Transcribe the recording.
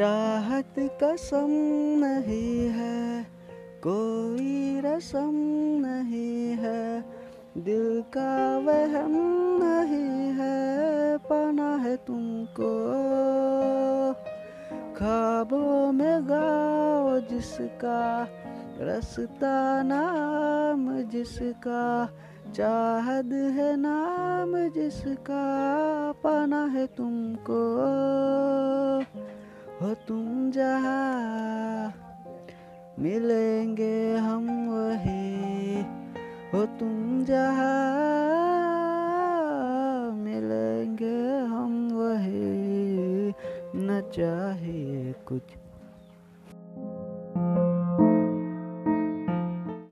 चाहत कसम नहीं है, कोई रसम नहीं है, दिल का वहम नहीं है, पाना है तुमको। खाबों में गाओ जिसका, रसता नाम जिसका, चाहत है नाम जिसका, पाना है तुमको। तुम जहा मिलेंगे हम वही। हो तुम जहा मिलेंगे हम वही। न चाहिए कुछ